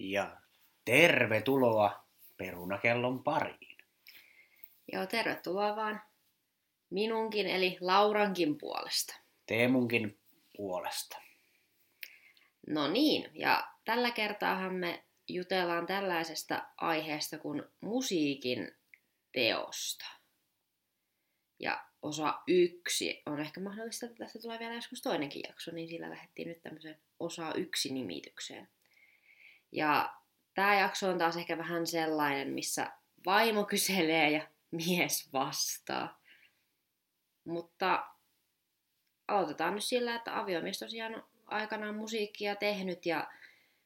Ja tervetuloa Perunakellon pariin. Joo, tervetuloa vaan minunkin eli Laurankin puolesta. Teemunkin puolesta. No niin, ja tällä kertaahan me jutellaan tällaisesta aiheesta kuin musiikin teosta. Ja osa yksi on ehkä mahdollista, että tästä tulee vielä joskus toinenkin jakso, niin sillä lähdettiin nyt tämmöiseen osa yksi nimitykseen. Ja tämä jakso on taas ehkä vähän sellainen, missä vaimo kyselee ja mies vastaa. Mutta aloitetaan nyt sillä, että aviomies tosiaan on aikanaan musiikkia tehnyt ja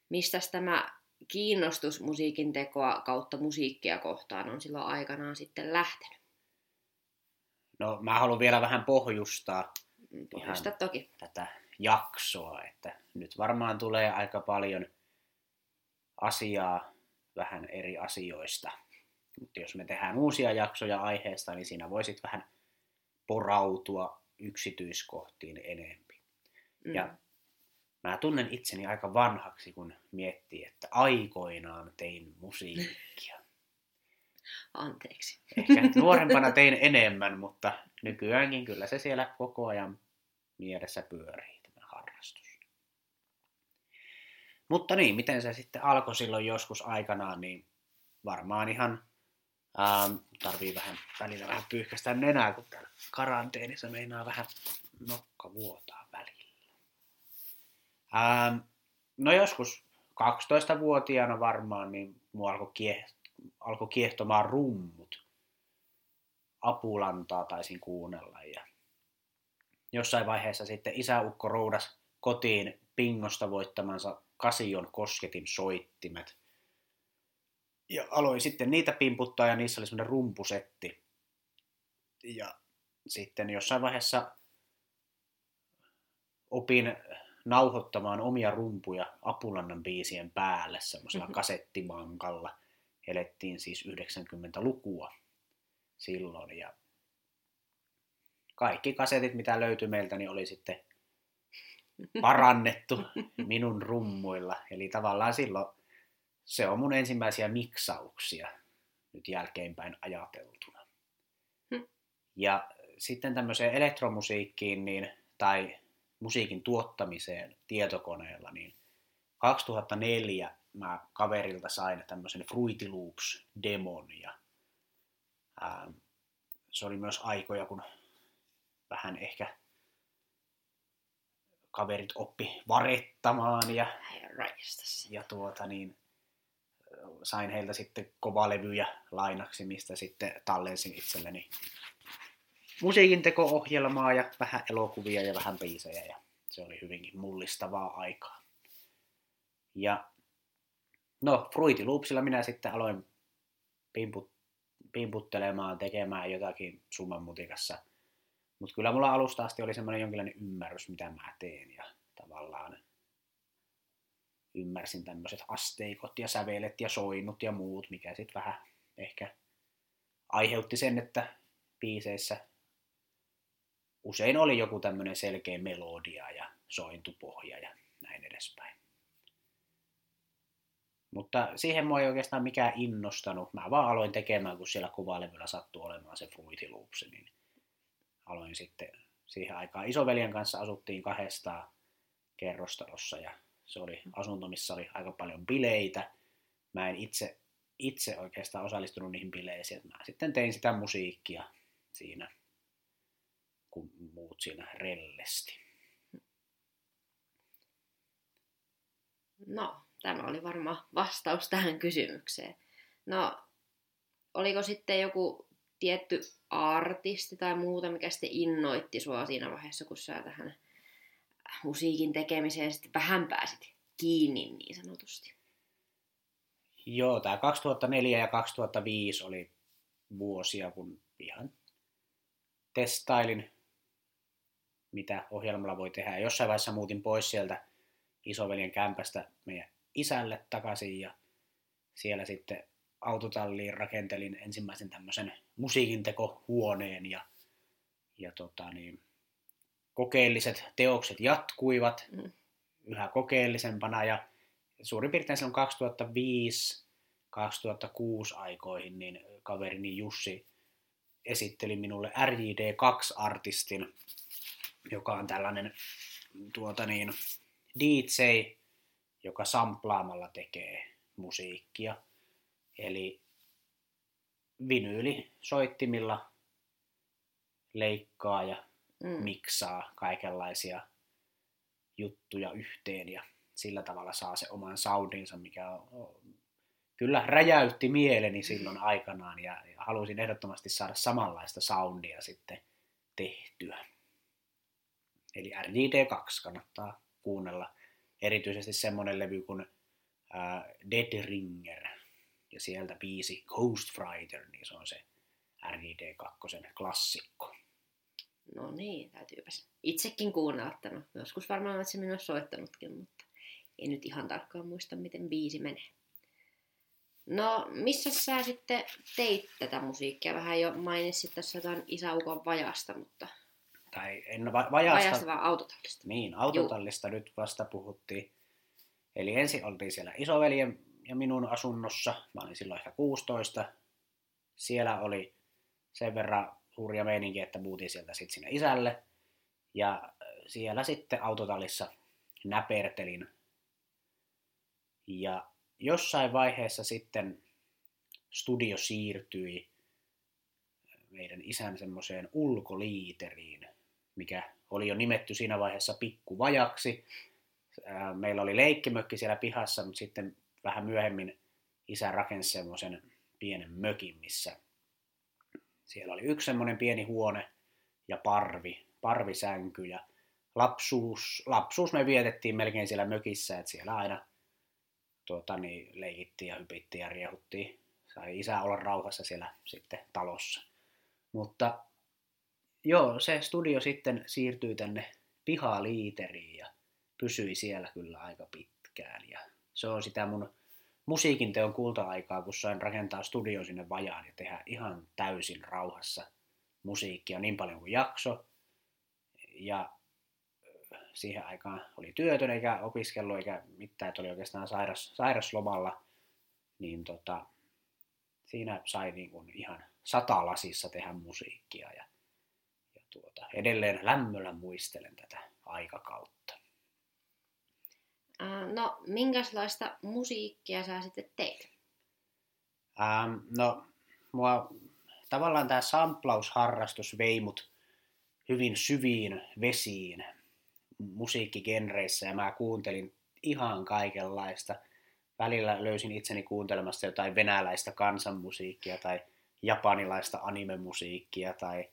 mistä tämä kiinnostus musiikin tekoa kautta musiikkia kohtaan on silloin aikanaan sitten lähtenyt. No mä haluan vielä vähän pohjustaa Pohjusta toki. tätä jaksoa, että nyt varmaan tulee aika paljon asiaa vähän eri asioista. Mutta jos me tehdään uusia jaksoja aiheesta, niin siinä voisit vähän porautua yksityiskohtiin enempi. Mm. Ja mä tunnen itseni aika vanhaksi, kun miettii, että aikoinaan tein musiikkia. Anteeksi. Ehkä nuorempana tein enemmän, mutta nykyäänkin kyllä se siellä koko ajan mielessä pyörii, tämä harrastus. Mutta niin, miten se sitten alkoi silloin joskus aikanaan, niin varmaan ihan ähm, tarvii vähän välillä vähän pyyhkäistä nenää, kun täällä karanteenissa meinaa vähän nokka vuotaa välillä. Ähm, no joskus 12-vuotiaana varmaan, niin mua alkoi, kieh- alkoi kiehtomaan rummut. Apulantaa taisin kuunnella ja jossain vaiheessa sitten isäukko roudas kotiin pingosta voittamansa Kasion kosketin soittimet. Ja aloin sitten niitä pimputtaa ja niissä oli semmoinen rumpusetti. Ja sitten jossain vaiheessa opin nauhoittamaan omia rumpuja Apulannan biisien päälle semmoisella Mhm. kasettimankalla. Elettiin siis 90-lukua silloin ja kaikki kasetit, mitä löytyi meiltä, niin oli sitten parannettu minun rummuilla. Eli tavallaan silloin se on mun ensimmäisiä miksauksia nyt jälkeenpäin ajateltuna. Hmm. Ja sitten tämmöiseen elektromusiikkiin niin, tai musiikin tuottamiseen tietokoneella, niin 2004 mä kaverilta sain tämmöisen Fruity Loops-demon ja ää, se oli myös aikoja, kun vähän ehkä kaverit oppi varettamaan ja, ja tuota niin, sain heiltä sitten kovalevyjä lainaksi, mistä sitten tallensin itselleni musiikin teko-ohjelmaa ja vähän elokuvia ja vähän biisejä ja se oli hyvinkin mullistavaa aikaa. Ja no, Fruity Loopsilla minä sitten aloin pimput, pimputtelemaan, tekemään jotakin summan mutikassa. Mutta kyllä mulla alusta asti oli semmoinen jonkinlainen ymmärrys, mitä mä teen ja tavallaan ymmärsin tämmöiset asteikot ja sävelet ja soinnut ja muut, mikä sitten vähän ehkä aiheutti sen, että biiseissä usein oli joku tämmöinen selkeä melodia ja sointupohja ja näin edespäin. Mutta siihen mua ei oikeastaan mikään innostanut. Mä vaan aloin tekemään, kun siellä kuvalevyllä sattui olemaan se Fruity Loops, niin aloin sitten siihen aikaan isoveljen kanssa asuttiin kahdestaan kerrostalossa ja se oli asunto, missä oli aika paljon bileitä. Mä en itse, itse oikeastaan osallistunut niihin bileisiin. Mä sitten tein sitä musiikkia siinä, kun muut siinä rellesti. No, tämä oli varmaan vastaus tähän kysymykseen. No, oliko sitten joku tietty artisti tai muuta, mikä sitten innoitti sua siinä vaiheessa, kun sä tähän musiikin tekemiseen sitten vähän pääsit kiinni niin sanotusti? Joo, tämä 2004 ja 2005 oli vuosia, kun ihan testailin, mitä ohjelmalla voi tehdä. Jossain vaiheessa muutin pois sieltä isoveljen kämpästä meidän isälle takaisin ja siellä sitten autotalliin rakentelin ensimmäisen tämmöisen musiikintekohuoneen ja, ja tota niin, kokeelliset teokset jatkuivat Mm. yhä kokeellisempana ja suurin piirtein silloin 2005-2006 aikoihin, niin kaverini Jussi esitteli minulle RJD2-artistin, joka on tällainen tuota niin, DJ, joka samplaamalla tekee musiikkia. Eli vinyyli soittimilla leikkaa ja mm. miksaa kaikenlaisia juttuja yhteen ja sillä tavalla saa se oman soundinsa, mikä on, kyllä räjäytti mieleni silloin aikanaan ja, ja halusin ehdottomasti saada samanlaista soundia sitten tehtyä. Eli RJD2 kannattaa kuunnella. Erityisesti semmoinen levy kuin ää, Dead Ringer ja sieltä biisi Ghost Fighter, niin se on se RJD2 klassikko. No niin, täytyypäs itsekin kuunnella Joskus varmaan että se minua soittanutkin, mutta en nyt ihan tarkkaan muista, miten biisi menee. No, missä sä sitten teit tätä musiikkia? Vähän jo mainitsit tässä jotain isäukon vajasta, mutta... Tai en va- vajasta... Vajasta vaan autotallista. Niin, autotallista Juu. nyt vasta puhuttiin. Eli ensin oltiin siellä isoveljen ja minun asunnossa. Mä olin silloin ehkä 16. Siellä oli sen verran hurja meininki, että muutin sieltä sitten sinne isälle. Ja siellä sitten autotallissa näpertelin. Ja jossain vaiheessa sitten studio siirtyi meidän isän semmoiseen ulkoliiteriin, mikä oli jo nimetty siinä vaiheessa pikkuvajaksi. Meillä oli leikkimökki siellä pihassa, mutta sitten vähän myöhemmin isä rakensi semmoisen pienen mökin, missä siellä oli yksi semmoinen pieni huone ja parvi, parvisänky ja lapsuus, lapsuus me vietettiin melkein siellä mökissä, että siellä aina tuota, niin leikittiin ja hypittiin ja riehuttiin. Sai isä olla rauhassa siellä sitten talossa. Mutta joo, se studio sitten siirtyi tänne pihaliiteriin ja pysyi siellä kyllä aika pitkään. Ja se on sitä mun musiikin teon kulta-aikaa, kun sain rakentaa studio sinne vajaan ja tehdä ihan täysin rauhassa musiikkia niin paljon kuin jakso. Ja siihen aikaan oli työtön eikä opiskellut eikä mitään, että oli oikeastaan sairas, sairaslomalla, niin tota, siinä sai niin kuin ihan satalasissa tehdä musiikkia ja, ja tuota, edelleen lämmöllä muistelen tätä aikakautta. No, minkälaista musiikkia sä sitten teit? Ähm, no, mua tavallaan tämä samplausharrastus vei mut hyvin syviin vesiin musiikkigenreissä ja mä kuuntelin ihan kaikenlaista. Välillä löysin itseni kuuntelemasta jotain venäläistä kansanmusiikkia tai japanilaista animemusiikkia tai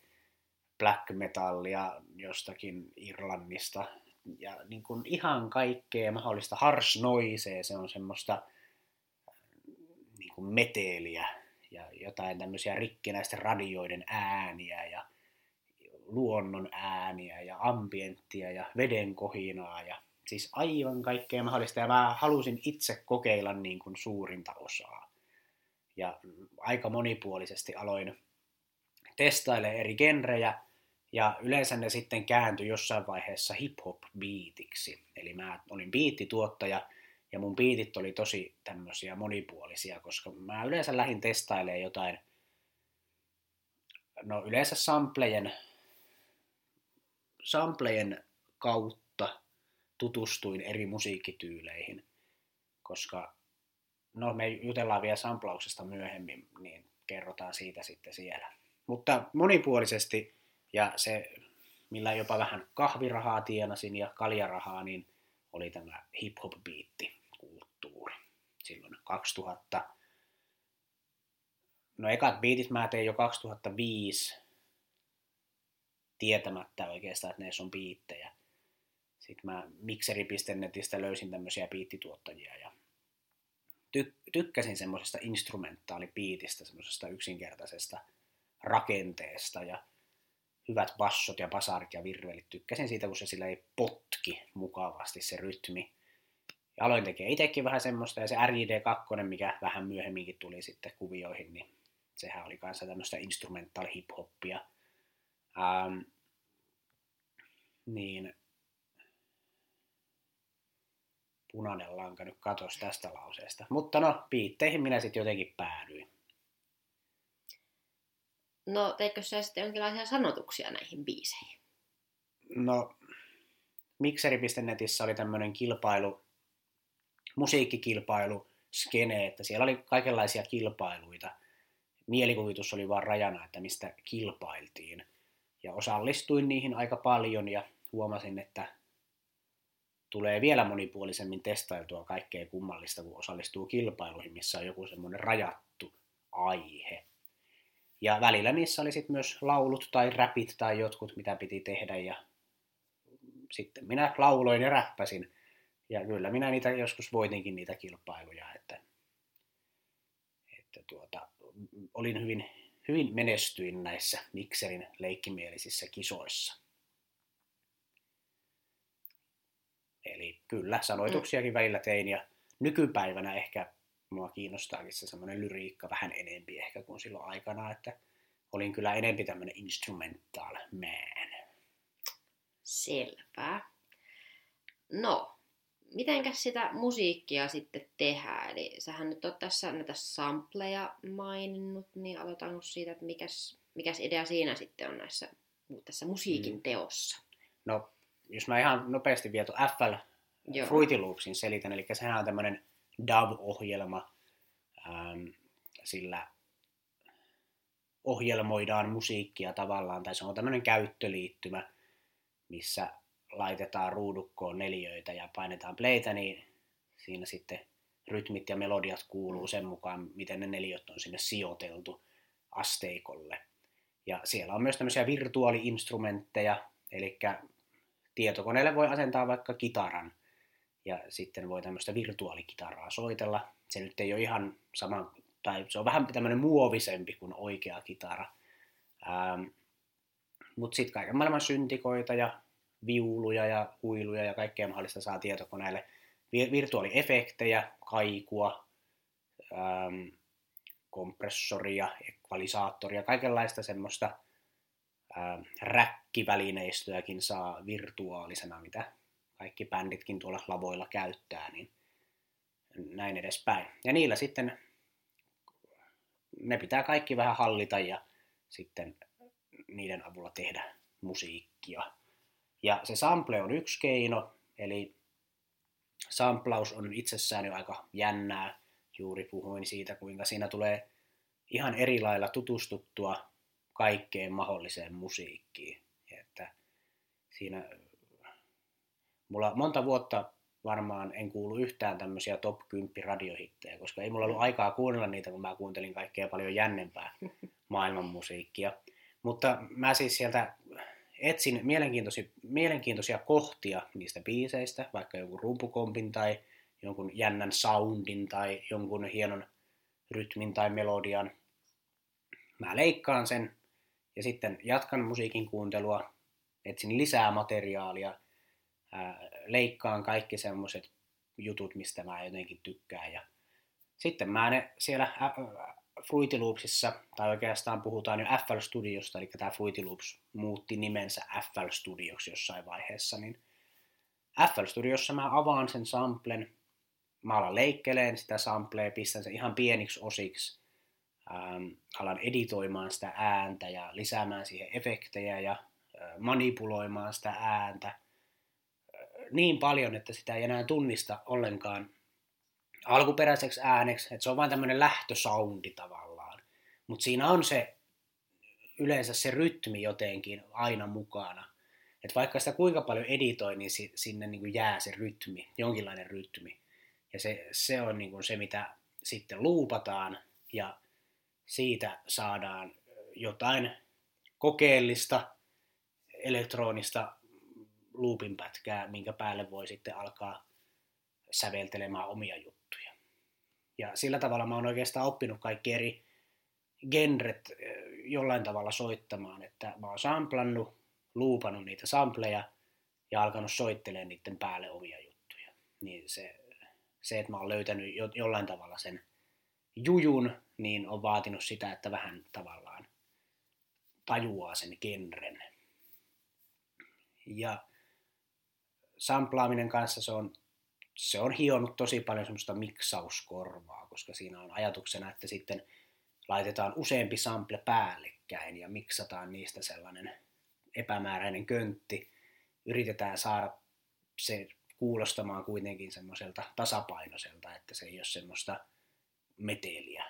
black metallia jostakin Irlannista ja niin kuin ihan kaikkea mahdollista. Harsh noisea, se on semmoista niin kuin meteeliä ja jotain tämmöisiä rikkinäisten radioiden ääniä ja luonnon ääniä ja ambienttia ja veden kohinaa ja siis aivan kaikkea mahdollista. Ja mä halusin itse kokeilla niin kuin suurinta osaa. Ja aika monipuolisesti aloin testaile eri genrejä ja yleensä ne sitten kääntyi jossain vaiheessa hip-hop-biitiksi. Eli mä olin biittituottaja ja mun biitit oli tosi tämmöisiä monipuolisia, koska mä yleensä lähdin testailemaan jotain, no yleensä samplejen samplejen kautta tutustuin eri musiikkityyleihin, koska no me jutellaan vielä samplauksesta myöhemmin, niin kerrotaan siitä sitten siellä. Mutta monipuolisesti ja se, millä jopa vähän kahvirahaa tienasin ja kaljarahaa, niin oli tämä hip-hop-biitti kulttuuri. Silloin 2000, no ekat biitit mä tein jo 2005 tietämättä oikeastaan, että ne on biittejä. Sitten mä mikseri.netistä löysin tämmöisiä biittituottajia ja ty- tykkäsin semmoisesta instrumentaalipiitistä, semmoisesta yksinkertaisesta rakenteesta ja hyvät bassot ja basarit ja virvelit. Tykkäsin siitä, kun se sillä ei potki mukavasti se rytmi. Ja aloin tekemään itsekin vähän semmoista, ja se RJD2, mikä vähän myöhemminkin tuli sitten kuvioihin, niin sehän oli kanssa tämmöistä instrumental hip-hoppia. Ähm, niin punainen lanka nyt katosi tästä lauseesta. Mutta no, piitteihin minä sitten jotenkin päädyin. No, teikö sä sitten jonkinlaisia sanotuksia näihin biiseihin? No, Mixeri.netissä oli tämmöinen kilpailu, musiikkikilpailu, skene, että siellä oli kaikenlaisia kilpailuita. Mielikuvitus oli vaan rajana, että mistä kilpailtiin. Ja osallistuin niihin aika paljon ja huomasin, että tulee vielä monipuolisemmin testailtua kaikkea kummallista, kun osallistuu kilpailuihin, missä on joku semmoinen rajattu aihe. Ja välillä niissä oli sitten myös laulut tai räpit tai jotkut, mitä piti tehdä. Ja sitten minä lauloin ja räppäsin. Ja kyllä minä niitä joskus voitinkin niitä kilpailuja, että, että tuota, olin hyvin, hyvin menestyin näissä Mikserin leikkimielisissä kisoissa. Eli kyllä, sanoituksiakin välillä tein ja nykypäivänä ehkä mua kiinnostaakin se semmoinen lyriikka vähän enempi ehkä kuin silloin aikana, että olin kyllä enempi tämmöinen instrumental man. Selvä. No, mitenkäs sitä musiikkia sitten tehdään? Eli sähän nyt oot tässä näitä sampleja maininnut, niin aloitaanko siitä, että mikäs, mikäs idea siinä sitten on näissä, tässä musiikin mm. teossa? No, jos mä ihan nopeasti vielä FL. Fruity Loopsin selitän, eli sehän on tämmöinen DAV-ohjelma, ähm, sillä ohjelmoidaan musiikkia tavallaan, tai se on tämmöinen käyttöliittymä, missä laitetaan ruudukkoon neljöitä ja painetaan playtä, niin siinä sitten rytmit ja melodiat kuuluu sen mukaan, miten ne neliöt on sinne sijoiteltu asteikolle. Ja siellä on myös tämmöisiä virtuaaliinstrumentteja, eli tietokoneelle voi asentaa vaikka kitaran, ja sitten voi tämmöistä virtuaalikitaraa soitella. Se nyt ei ole ihan sama, tai se on vähän tämmöinen muovisempi kuin oikea kitara. Ähm, Mutta sitten kaiken maailman syntikoita ja viuluja ja huiluja ja kaikkea mahdollista saa tietokoneelle. Virtuaaliefektejä, kaikua, ähm, kompressoria, ekvalisaattoria, kaikenlaista semmoista ähm, räkkivälineistöäkin saa virtuaalisena, mitä kaikki bänditkin tuolla lavoilla käyttää, niin näin edespäin. Ja niillä sitten ne pitää kaikki vähän hallita ja sitten niiden avulla tehdä musiikkia. Ja se sample on yksi keino, eli samplaus on itsessään jo aika jännää. Juuri puhuin siitä, kuinka siinä tulee ihan eri lailla tutustuttua kaikkeen mahdolliseen musiikkiin. Että siinä mulla monta vuotta varmaan en kuulu yhtään tämmöisiä top 10 radiohittejä, koska ei mulla ollut aikaa kuunnella niitä, kun mä kuuntelin kaikkea paljon jännempää maailman musiikkia. Mutta mä siis sieltä etsin mielenkiintoisia, mielenkiintoisia kohtia niistä biiseistä, vaikka jonkun rumpukompin tai jonkun jännän soundin tai jonkun hienon rytmin tai melodian. Mä leikkaan sen ja sitten jatkan musiikin kuuntelua, etsin lisää materiaalia – leikkaan kaikki semmoiset jutut, mistä mä jotenkin tykkään. Ja sitten mä ne siellä Fruity Loopsissa, tai oikeastaan puhutaan jo FL Studiosta, eli tämä Fruity Loops muutti nimensä FL Studioksi jossain vaiheessa, niin FL Studiossa mä avaan sen samplen, mä alan leikkeleen sitä samplea, pistän sen ihan pieniksi osiksi, ähm, alan editoimaan sitä ääntä ja lisäämään siihen efektejä ja äh, manipuloimaan sitä ääntä – niin paljon, että sitä ei enää tunnista ollenkaan alkuperäiseksi ääneksi, että se on vain tämmöinen lähtösoundi tavallaan. Mutta siinä on se yleensä se rytmi jotenkin aina mukana. Että vaikka sitä kuinka paljon editoi, niin sinne niin kuin jää se rytmi, jonkinlainen rytmi. Ja se, se on niin kuin se, mitä sitten luupataan ja siitä saadaan jotain kokeellista elektronista loopin pätkää, minkä päälle voi sitten alkaa säveltelemään omia juttuja. Ja sillä tavalla mä oon oikeastaan oppinut kaikki eri genret jollain tavalla soittamaan, että mä oon samplannut, luupannut niitä sampleja ja alkanut soittelemaan niiden päälle omia juttuja. Niin se, se että mä oon löytänyt jo, jollain tavalla sen jujun, niin on vaatinut sitä, että vähän tavallaan tajuaa sen genren. Ja samplaaminen kanssa se on se on hionut tosi paljon semmoista miksauskorvaa, koska siinä on ajatuksena, että sitten laitetaan useampi sample päällekkäin ja miksataan niistä sellainen epämääräinen köntti. Yritetään saada se kuulostamaan kuitenkin semmoiselta tasapainoiselta, että se ei ole semmoista meteliä.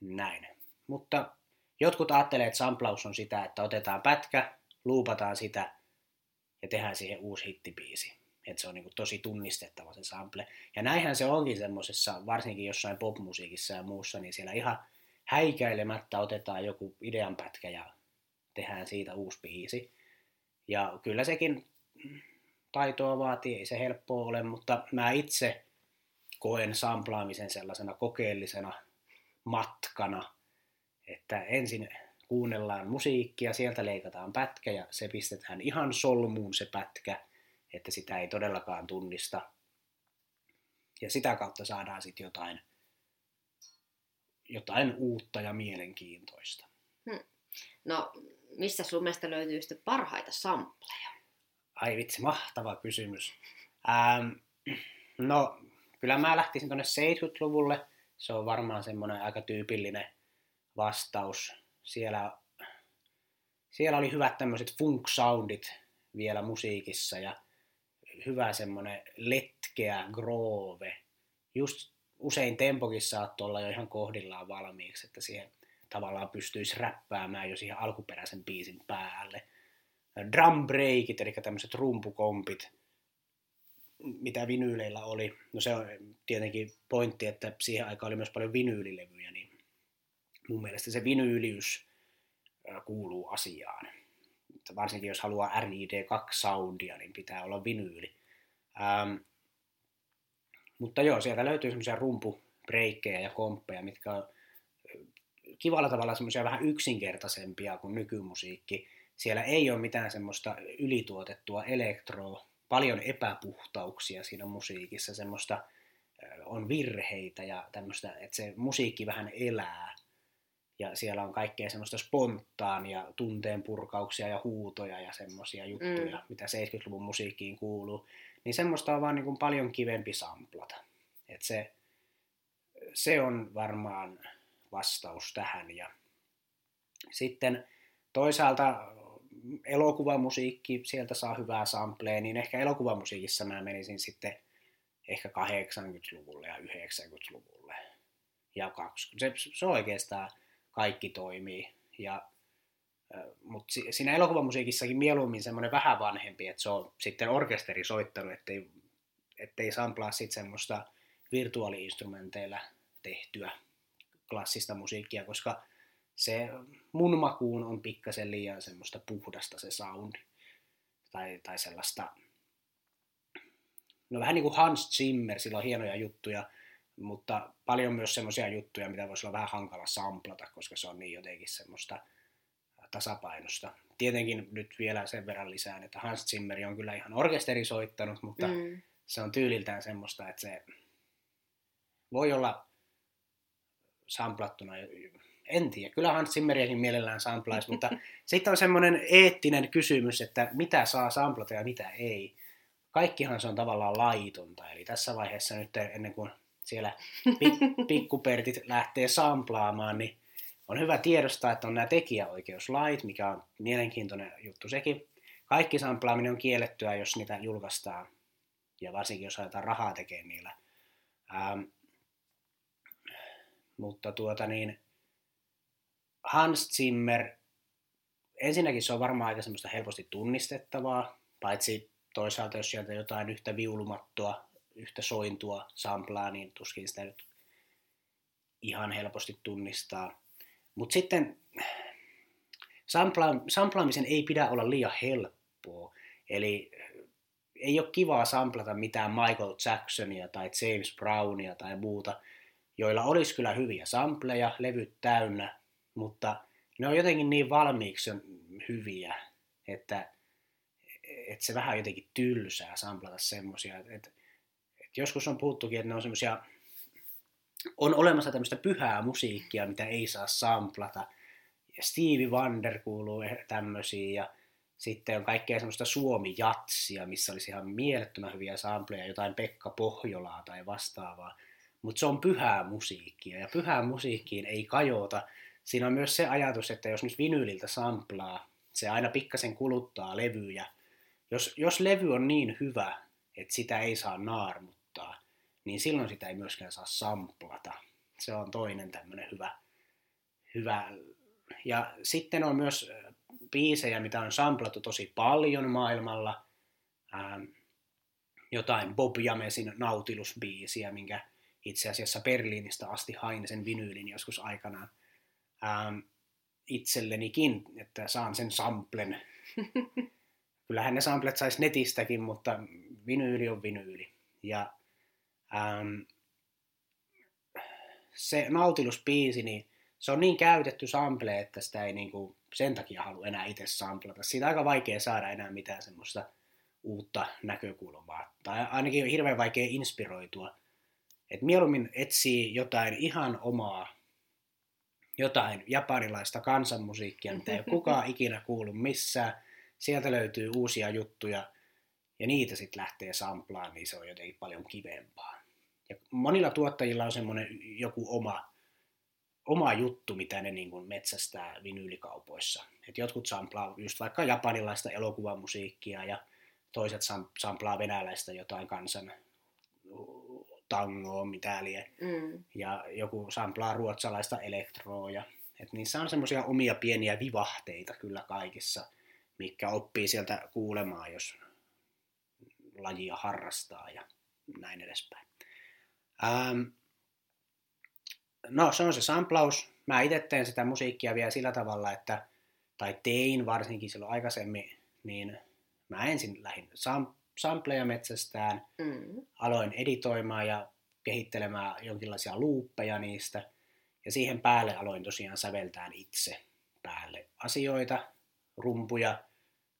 Näin. Mutta jotkut ajattelee, että samplaus on sitä, että otetaan pätkä, luupataan sitä ja tehdään siihen uusi hittibiisi. Että se on niin tosi tunnistettava se sample. Ja näinhän se onkin semmoisessa, varsinkin jossain popmusiikissa ja muussa, niin siellä ihan häikäilemättä otetaan joku ideanpätkä ja tehdään siitä uusi biisi. Ja kyllä sekin taitoa vaatii, ei se helppoa ole, mutta mä itse koen samplaamisen sellaisena kokeellisena matkana, että ensin kuunnellaan musiikkia, sieltä leikataan pätkä ja se pistetään ihan solmuun se pätkä, että sitä ei todellakaan tunnista. Ja sitä kautta saadaan sitten jotain, jotain uutta ja mielenkiintoista. Hmm. No, missä sun mielestä löytyy sitten parhaita sampleja? Ai vitsi, mahtava kysymys. Ähm, no, kyllä mä lähtisin tuonne 70-luvulle. Se on varmaan semmoinen aika tyypillinen vastaus. Siellä, siellä oli hyvät tämmöiset funk-soundit vielä musiikissa ja hyvä semmoinen letkeä groove. Just usein tempokin saattoi olla jo ihan kohdillaan valmiiksi, että siihen tavallaan pystyisi räppäämään jo siihen alkuperäisen biisin päälle. Drum breakit, eli tämmöiset rumpukompit, mitä vinyyleillä oli. No se on tietenkin pointti, että siihen aikaan oli myös paljon vinyylilevyjä, niin mun mielestä se vinyyliys kuuluu asiaan. Varsinkin jos haluaa RID2-soundia, niin pitää olla vinyyli. Ähm, mutta joo, sieltä löytyy semmoisia rumpubreikkejä ja komppeja, mitkä on kivalla tavalla semmoisia vähän yksinkertaisempia kuin nykymusiikki. Siellä ei ole mitään semmoista ylituotettua elektroa, paljon epäpuhtauksia siinä musiikissa, semmoista on virheitä ja tämmöistä, että se musiikki vähän elää. Ja siellä on kaikkea semmoista spontaania, tunteen purkauksia ja huutoja ja semmoisia juttuja, mm. mitä 70-luvun musiikkiin kuuluu. Niin semmoista on vaan niin kuin paljon kivempi samplata. Et se, se on varmaan vastaus tähän. Ja sitten toisaalta elokuvamusiikki, sieltä saa hyvää samplea, niin ehkä elokuvamusiikissa mä menisin sitten ehkä 80-luvulle ja 90-luvulle ja 20. Se, se oikeastaan kaikki toimii. Ja, mutta siinä elokuvamusiikissakin mieluummin semmoinen vähän vanhempi, että se on sitten orkesteri soittanut, ettei, ettei samplaa sitten semmoista virtuaaliinstrumenteilla tehtyä klassista musiikkia, koska se mun makuun on pikkasen liian semmoista puhdasta se soundi. Tai, tai sellaista, no vähän niin kuin Hans Zimmer, sillä on hienoja juttuja, mutta paljon myös semmoisia juttuja, mitä voisi olla vähän hankala samplata, koska se on niin jotenkin semmoista tasapainosta. Tietenkin nyt vielä sen verran lisään, että Hans Zimmer on kyllä ihan orkesteri soittanut, mutta mm. se on tyyliltään semmoista, että se voi olla samplattuna en tiedä, kyllä Hans Zimmeriäkin mielellään samplaisi, mutta sitten on semmoinen eettinen kysymys, että mitä saa samplata ja mitä ei. Kaikkihan se on tavallaan laitonta, eli tässä vaiheessa nyt ennen kuin siellä pikkupertit lähtee samplaamaan, niin on hyvä tiedostaa, että on nämä tekijäoikeuslait, mikä on mielenkiintoinen juttu sekin. Kaikki samplaaminen on kiellettyä, jos niitä julkaistaan, ja varsinkin jos aletaan rahaa tekemään niillä. Ähm, mutta tuota niin, Hans Zimmer, ensinnäkin se on varmaan aika semmoista helposti tunnistettavaa, paitsi toisaalta jos sieltä jotain yhtä viulumattua, yhtä sointua samplaa, niin tuskin sitä nyt ihan helposti tunnistaa. Mutta sitten sampla- samplaamisen ei pidä olla liian helppoa. Eli ei ole kivaa samplata mitään Michael Jacksonia tai James Brownia tai muuta, joilla olisi kyllä hyviä sampleja, levyt täynnä, mutta ne on jotenkin niin valmiiksi hyviä, että, että se vähän jotenkin tylsää samplata semmoisia. Että joskus on puhuttukin, että ne on semmoisia, on olemassa tämmöistä pyhää musiikkia, mitä ei saa samplata. Stevie Wonder kuuluu tämmöisiin ja Sitten on kaikkea semmoista suomi-jatsia, missä olisi ihan mielettömän hyviä sampleja, jotain Pekka Pohjolaa tai vastaavaa. Mutta se on pyhää musiikkia, ja pyhään musiikkiin ei kajota. Siinä on myös se ajatus, että jos nyt vinyyliltä samplaa, se aina pikkasen kuluttaa levyjä. Jos, jos levy on niin hyvä, että sitä ei saa naarmuttaa, niin silloin sitä ei myöskään saa samplata. Se on toinen tämmöinen hyvä, hyvä. Ja sitten on myös biisejä, mitä on samplattu tosi paljon maailmalla. Ähm, jotain Bob Jamesin Nautilus-biisiä, minkä itse asiassa Berliinistä asti hain sen vinyylin joskus aikanaan ähm, itsellenikin, että saan sen samplen. Kyllähän ne samplet saisi netistäkin, mutta vinyyli on vinyyli. Ja ähm, se Nautilus-biisi, niin se on niin käytetty sample, että sitä ei niinku sen takia halua enää itse samplata. Siitä on aika vaikea saada enää mitään semmoista uutta näkökulmaa. Tai ainakin on hirveän vaikea inspiroitua. Et mieluummin etsii jotain ihan omaa, jotain japanilaista kansanmusiikkia, mitä ei ole kukaan ikinä kuullut missään. Sieltä löytyy uusia juttuja ja niitä sitten lähtee samplaan, niin se on jotenkin paljon kivempaa. Ja monilla tuottajilla on semmoinen joku oma oma juttu, mitä ne niin kuin metsästää vinyylikaupoissa. Et jotkut samplaa just vaikka japanilaista elokuvamusiikkia ja toiset samplaa venäläistä jotain kansan tangoa, mitä lie. Mm. Ja joku samplaa ruotsalaista elektroa. Ja, et niissä on semmoisia omia pieniä vivahteita kyllä kaikissa, mikä oppii sieltä kuulemaan, jos lajia harrastaa ja näin edespäin. Ähm, no se on se samplaus. Mä itse teen sitä musiikkia vielä sillä tavalla, että, tai tein varsinkin silloin aikaisemmin, niin mä ensin lähdin sam- sampleja metsästään, mm. aloin editoimaan ja kehittelemään jonkinlaisia luuppeja niistä, ja siihen päälle aloin tosiaan säveltään itse päälle asioita, rumpuja,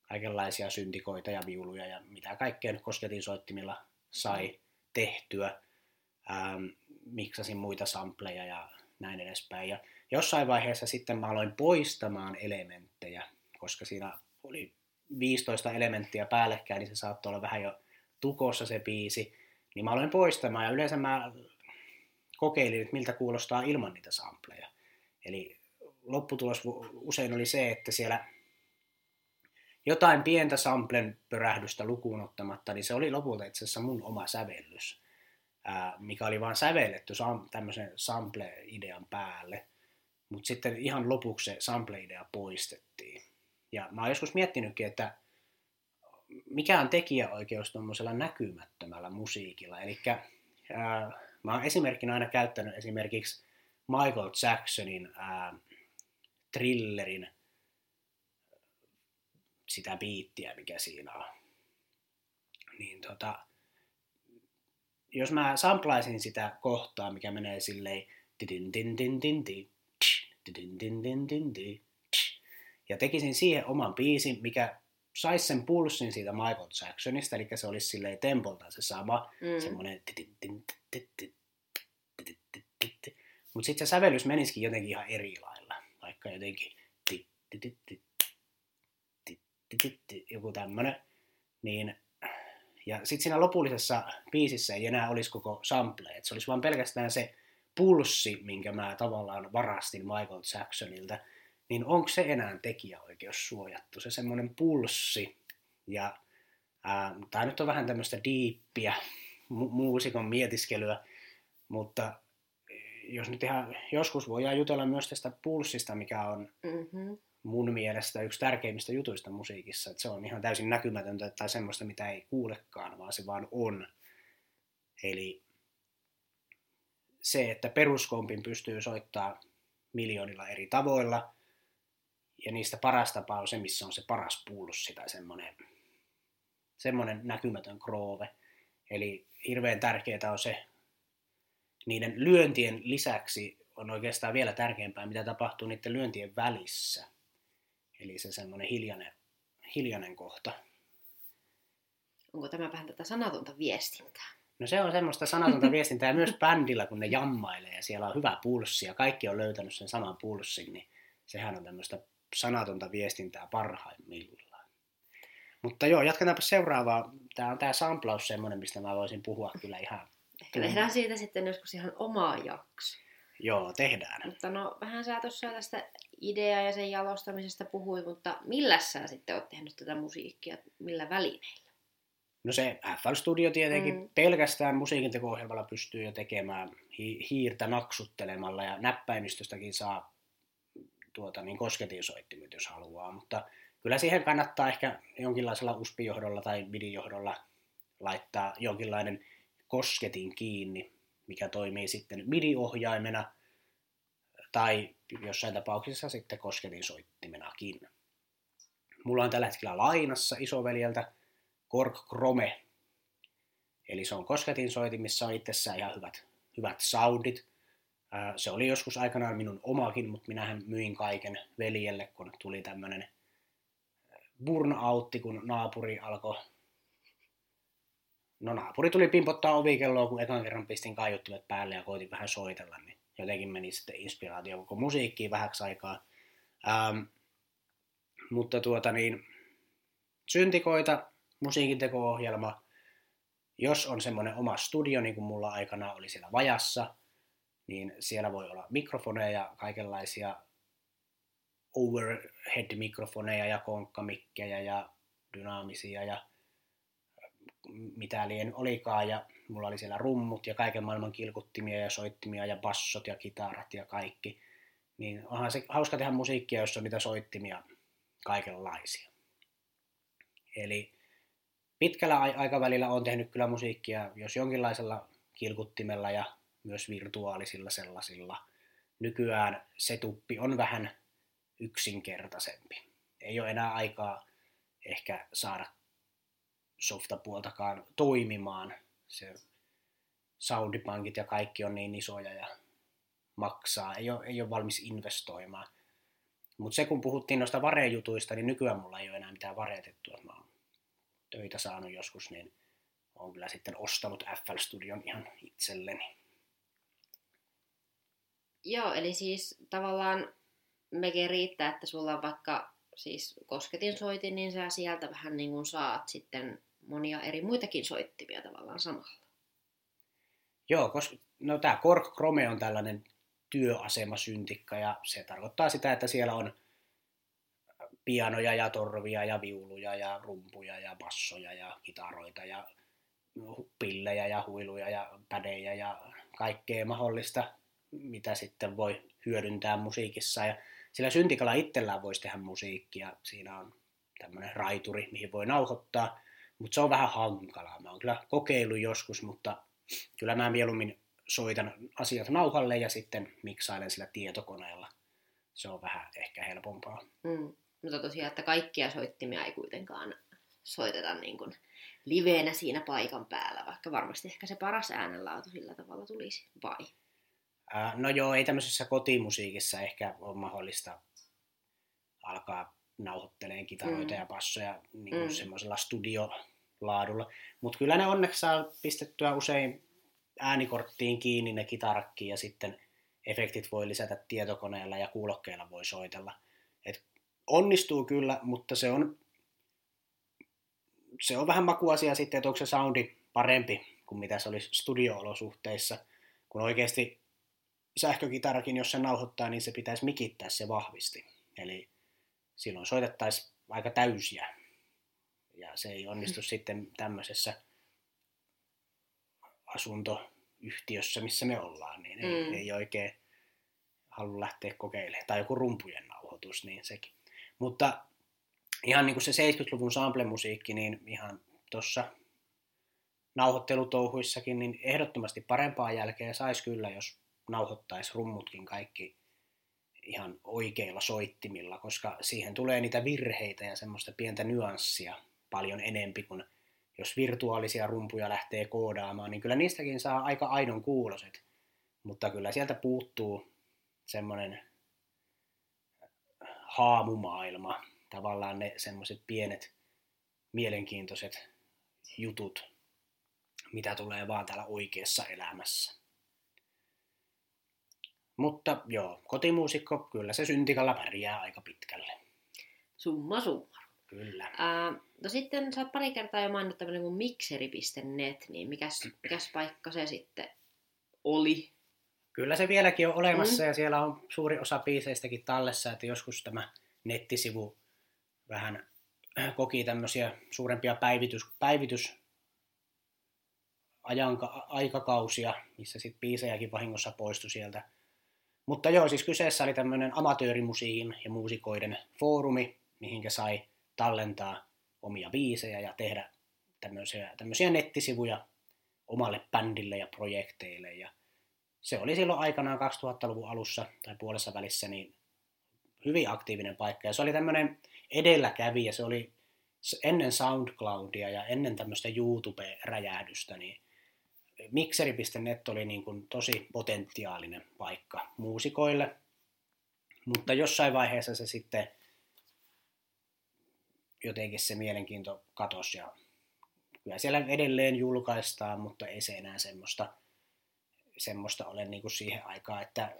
kaikenlaisia syntikoita ja viuluja ja mitä kaikkea kosketinsoittimilla sai tehtyä. Ähm, miksasin muita sampleja ja näin edespäin. Ja jossain vaiheessa sitten mä aloin poistamaan elementtejä, koska siinä oli 15 elementtiä päällekkäin, niin se saattoi olla vähän jo tukossa se biisi. Niin mä aloin poistamaan ja yleensä mä kokeilin, että miltä kuulostaa ilman niitä sampleja. Eli lopputulos usein oli se, että siellä jotain pientä samplen pörähdystä lukuun ottamatta, niin se oli lopulta itse asiassa mun oma sävellys mikä oli vain sävelletty sam- tämmöisen sample-idean päälle. Mutta sitten ihan lopuksi se sample-idea poistettiin. Ja mä oon joskus miettinytkin, että mikä on tekijäoikeus tuommoisella näkymättömällä musiikilla. Eli mä oon esimerkkinä aina käyttänyt esimerkiksi Michael Jacksonin ää, thrillerin sitä biittiä, mikä siinä on. Niin tota, jos mä samplaisin sitä kohtaa, mikä menee silleen ja tekisin siihen oman biisin, mikä saisi sen pulssin siitä Michael Jacksonista, eli se olisi silleen tempolta se sama, mm. semmoinen mutta sitten se sävellys menisikin jotenkin ihan eri lailla, vaikka jotenkin joku tämmönen, niin ja sitten siinä lopullisessa biisissä ei enää olisi koko sample, että se olisi vaan pelkästään se pulssi, minkä mä tavallaan varastin Michael Jacksonilta, niin onko se enää tekijäoikeus suojattu, se semmoinen pulssi. Ja tämä nyt on vähän tämmöistä diippiä mu- muusikon mietiskelyä, mutta jos nyt ihan joskus voidaan jutella myös tästä pulssista, mikä on mm-hmm mun mielestä yksi tärkeimmistä jutuista musiikissa, että se on ihan täysin näkymätöntä tai semmoista, mitä ei kuulekaan, vaan se vaan on. Eli se, että peruskompin pystyy soittaa miljoonilla eri tavoilla, ja niistä paras tapa on se, missä on se paras pulssi tai semmoinen, semmoinen näkymätön kroove. Eli hirveän tärkeää on se, niiden lyöntien lisäksi on oikeastaan vielä tärkeämpää, mitä tapahtuu niiden lyöntien välissä – Eli se semmoinen hiljainen, hiljainen kohta. Onko tämä vähän tätä sanatonta viestintää? No se on semmoista sanatonta viestintää myös bändillä, kun ne jammailee ja siellä on hyvä pulssi ja kaikki on löytänyt sen saman pulssin, niin sehän on tämmöistä sanatonta viestintää parhaimmillaan. Mutta joo, jatketaanpa seuraavaa. Tämä on tämä samplaus semmoinen, mistä mä voisin puhua kyllä ihan... Ehkä tehdään siitä sitten joskus ihan omaa jakso. Joo, tehdään. Mutta no, vähän sä tuossa tästä idea ja sen jalostamisesta puhui, mutta millä sä sitten oot tehnyt tätä musiikkia, millä välineillä? No se FL Studio tietenkin mm. pelkästään musiikin pystyy jo tekemään hi- hiirtä naksuttelemalla ja näppäimistöstäkin saa tuota, niin kosketinsoittimet, jos haluaa, mutta kyllä siihen kannattaa ehkä jonkinlaisella USB-johdolla tai MIDI-johdolla laittaa jonkinlainen kosketin kiinni, mikä toimii sitten MIDI-ohjaimena tai jossain tapauksessa sitten kosketin soittimenakin. Mulla on tällä hetkellä lainassa isoveljeltä Korg Chrome, eli se on kosketin soitin, missä on itsessään ihan hyvät, hyvät soundit. Se oli joskus aikanaan minun omakin, mutta minähän myin kaiken veljelle, kun tuli tämmöinen burnoutti, kun naapuri alkoi No naapuri tuli pimpottaa ovikelloa, kun ekan kerran pistin kaiuttimet päälle ja koitin vähän soitella, niin jotenkin meni sitten inspiraatio koko musiikkiin vähäksi aikaa. Ähm, mutta tuota niin, syntikoita, musiikin teko-ohjelma, jos on semmoinen oma studio, niin kuin mulla aikana oli siellä Vajassa, niin siellä voi olla mikrofoneja, kaikenlaisia overhead-mikrofoneja ja konkkamikkejä ja dynaamisia ja mitä lien olikaan, ja mulla oli siellä rummut ja kaiken maailman kilkuttimia ja soittimia ja bassot ja kitarat ja kaikki. Niin onhan se hauska tehdä musiikkia, jos on niitä soittimia kaikenlaisia. Eli pitkällä aikavälillä on tehnyt kyllä musiikkia, jos jonkinlaisella kilkuttimella ja myös virtuaalisilla sellaisilla. Nykyään setuppi on vähän yksinkertaisempi. Ei ole enää aikaa ehkä saada softapuoltakaan toimimaan. Se soundipankit ja kaikki on niin isoja ja maksaa, ei ole, ei ole valmis investoimaan. Mutta se kun puhuttiin noista varejutuista, niin nykyään mulla ei ole enää mitään varetettua. Mä oon töitä saanut joskus, niin olen kyllä sitten ostanut FL Studion ihan itselleni. Joo, eli siis tavallaan mekin riittää, että sulla on vaikka siis kosketin soitin, niin sä sieltä vähän niin kuin saat sitten monia eri muitakin soittimia tavallaan samalla. Joo, koska no, tämä Kork Chrome on tällainen työasemasyntikka ja se tarkoittaa sitä, että siellä on pianoja ja torvia ja viuluja ja rumpuja ja bassoja ja kitaroita ja pillejä ja huiluja ja pädejä ja kaikkea mahdollista, mitä sitten voi hyödyntää musiikissa. Ja sillä syntikalla itsellään voisi tehdä musiikkia. Siinä on tämmöinen raituri, mihin voi nauhoittaa. Mutta se on vähän hankalaa. Mä oon kyllä kokeillut joskus, mutta kyllä mä mieluummin soitan asiat nauhalle ja sitten miksailen sillä tietokoneella. Se on vähän ehkä helpompaa. Mm. Mutta tosiaan, että kaikkia soittimia ei kuitenkaan soiteta niin kuin liveenä siinä paikan päällä, vaikka varmasti ehkä se paras äänenlaatu sillä tavalla tulisi, vai? Ää, no joo, ei tämmöisessä kotimusiikissa ehkä ole mahdollista alkaa nauhoitteleen kitaroita mm. ja bassoja niin kuin mm. semmoisella studiolaadulla. Mutta kyllä ne onneksi saa pistettyä usein äänikorttiin kiinni ne kitarakki ja sitten efektit voi lisätä tietokoneella ja kuulokkeilla voi soitella. Et onnistuu kyllä, mutta se on, se on vähän makuasia sitten, että onko se soundi parempi kuin mitä se olisi studio-olosuhteissa, kun oikeasti sähkökitarakin, jos se nauhoittaa, niin se pitäisi mikittää se vahvisti. Eli silloin soitettaisiin aika täysiä. Ja se ei onnistu mm. sitten tämmöisessä asuntoyhtiössä, missä me ollaan, niin ei, mm. ei oikein halua lähteä kokeilemaan. Tai joku rumpujen nauhoitus, niin sekin. Mutta ihan niin kuin se 70-luvun sample-musiikki, niin ihan tuossa nauhoittelutouhuissakin, niin ehdottomasti parempaa jälkeä saisi kyllä, jos nauhoittaisi rummutkin kaikki ihan oikeilla soittimilla, koska siihen tulee niitä virheitä ja semmoista pientä nyanssia paljon enempi kuin jos virtuaalisia rumpuja lähtee koodaamaan, niin kyllä niistäkin saa aika aidon kuuloset. Mutta kyllä sieltä puuttuu semmoinen haamumaailma, tavallaan ne semmoiset pienet mielenkiintoiset jutut, mitä tulee vaan täällä oikeassa elämässä. Mutta joo, kotimuusikko, kyllä se syntikalla pärjää aika pitkälle. Summa summa. Kyllä. Ää, no sitten sä oot pari kertaa jo maininnut tämmöinen kuin mixeri.net, niin mikäs, mikäs paikka se sitten oli? Kyllä se vieläkin on olemassa mm. ja siellä on suuri osa biiseistäkin tallessa, että joskus tämä nettisivu vähän koki tämmöisiä suurempia päivitys, päivitys ajanka, aikakausia, missä sitten biisejäkin vahingossa poistui sieltä. Mutta joo, siis kyseessä oli tämmöinen amatöörimusiikin ja muusikoiden foorumi, mihinkä sai tallentaa omia biisejä ja tehdä tämmöisiä, tämmöisiä nettisivuja omalle bändille ja projekteille. Ja se oli silloin aikanaan 2000-luvun alussa tai puolessa välissä niin hyvin aktiivinen paikka. Ja se oli tämmöinen edelläkävijä, se oli ennen SoundCloudia ja ennen tämmöistä YouTube-räjähdystä, niin Mixeri.net oli niin kuin tosi potentiaalinen paikka muusikoille, mutta jossain vaiheessa se sitten jotenkin se mielenkiinto katosi ja kyllä siellä edelleen julkaistaan, mutta ei se enää semmoista, semmoista ole niin kuin siihen aikaan, että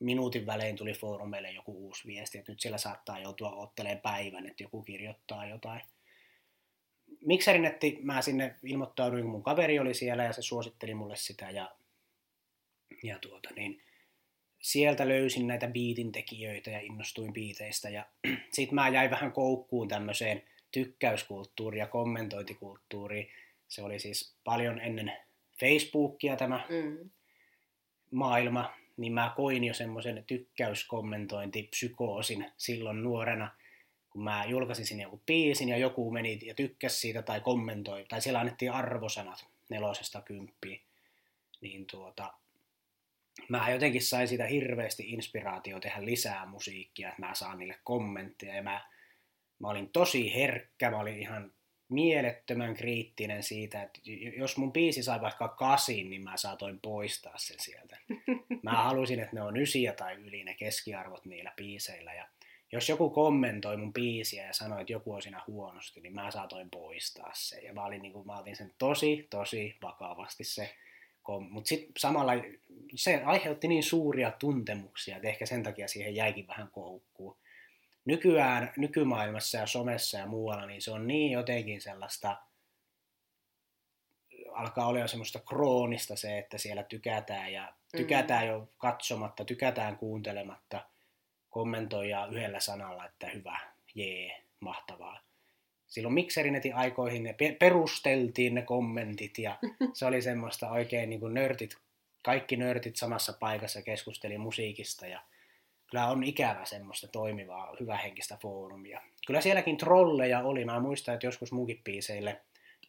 minuutin välein tuli foorumeille joku uusi viesti, että nyt siellä saattaa joutua ottelemaan päivän, että joku kirjoittaa jotain. Mikserinetti mä sinne ilmoittauduin, kun mun kaveri oli siellä ja se suositteli mulle sitä ja, ja tuota niin, sieltä löysin näitä biitin tekijöitä ja innostuin biiteistä ja sitten mä jäin vähän koukkuun tämmöiseen tykkäyskulttuuriin ja kommentointikulttuuriin. Se oli siis paljon ennen Facebookia tämä mm. maailma, niin mä koin jo semmoisen tykkäyskommentointipsykoosin silloin nuorena, kun mä julkaisin sinne joku biisin ja joku meni ja tykkäsi siitä tai kommentoi, tai siellä annettiin arvosanat nelosesta kymppiin, niin tuota, mä jotenkin sain siitä hirveästi inspiraatio tehdä lisää musiikkia, että mä saan niille kommentteja ja mä, mä olin tosi herkkä, mä olin ihan mielettömän kriittinen siitä, että jos mun biisi sai vaikka kasin, niin mä saatoin poistaa sen sieltä. Mä halusin, että ne on ysiä tai yli ne keskiarvot niillä biiseillä. Ja jos joku kommentoi mun biisiä ja sanoi, että joku on siinä huonosti, niin mä saatoin poistaa sen. Ja mä, olin, niin kuin, mä otin sen tosi, tosi vakavasti se. Mutta sitten samalla se aiheutti niin suuria tuntemuksia, että ehkä sen takia siihen jäikin vähän koukkuun nykyään, nykymaailmassa ja somessa ja muualla, niin se on niin jotenkin sellaista, alkaa olla jo semmoista kroonista se, että siellä tykätään ja tykätään mm. jo katsomatta, tykätään kuuntelematta, kommentoijaa yhdellä sanalla, että hyvä, jee, mahtavaa. Silloin mikserinetin aikoihin ne perusteltiin ne kommentit ja se oli semmoista oikein niin kuin nörtit, kaikki nörtit samassa paikassa keskusteli musiikista ja kyllä on ikävä semmoista toimivaa, hyvähenkistä foorumia. Kyllä sielläkin trolleja oli. Mä muistan, että joskus munkin biiseille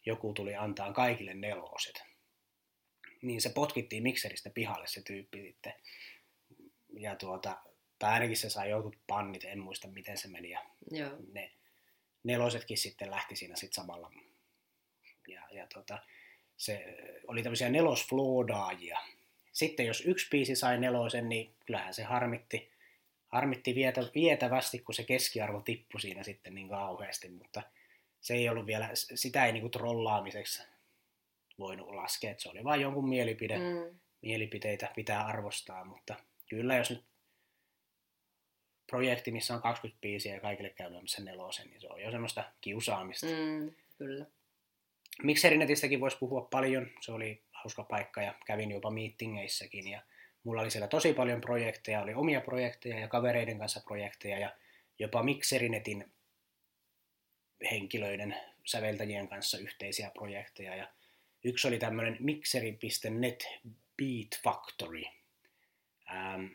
joku tuli antaa kaikille neloset. Niin se potkittiin mikseristä pihalle se tyyppi sitten. Ja tuota, tai ainakin se sai jotkut pannit, en muista miten se meni. Ja Joo. Ne nelosetkin sitten lähti siinä sitten samalla. Ja, ja tuota, se oli tämmöisiä nelosfloodaajia. Sitten jos yksi biisi sai nelosen, niin kyllähän se harmitti harmitti vietä, vietävästi, kun se keskiarvo tippui siinä sitten niin kauheasti, mutta se ei ollut vielä, sitä ei niin kuin trollaamiseksi voinut laskea, että se oli vain jonkun mielipide, mm. mielipiteitä pitää arvostaa, mutta kyllä jos nyt projekti, missä on 20 biisiä ja kaikille käy sen nelosen, niin se on jo semmoista kiusaamista. Mm, kyllä. Mikserinetistäkin voisi puhua paljon, se oli hauska paikka ja kävin jopa meetingeissäkin ja Mulla oli siellä tosi paljon projekteja, oli omia projekteja ja kavereiden kanssa projekteja ja jopa Mixerinetin henkilöiden säveltäjien kanssa yhteisiä projekteja. Ja yksi oli tämmöinen mixeri.net Beat Factory. Ähm,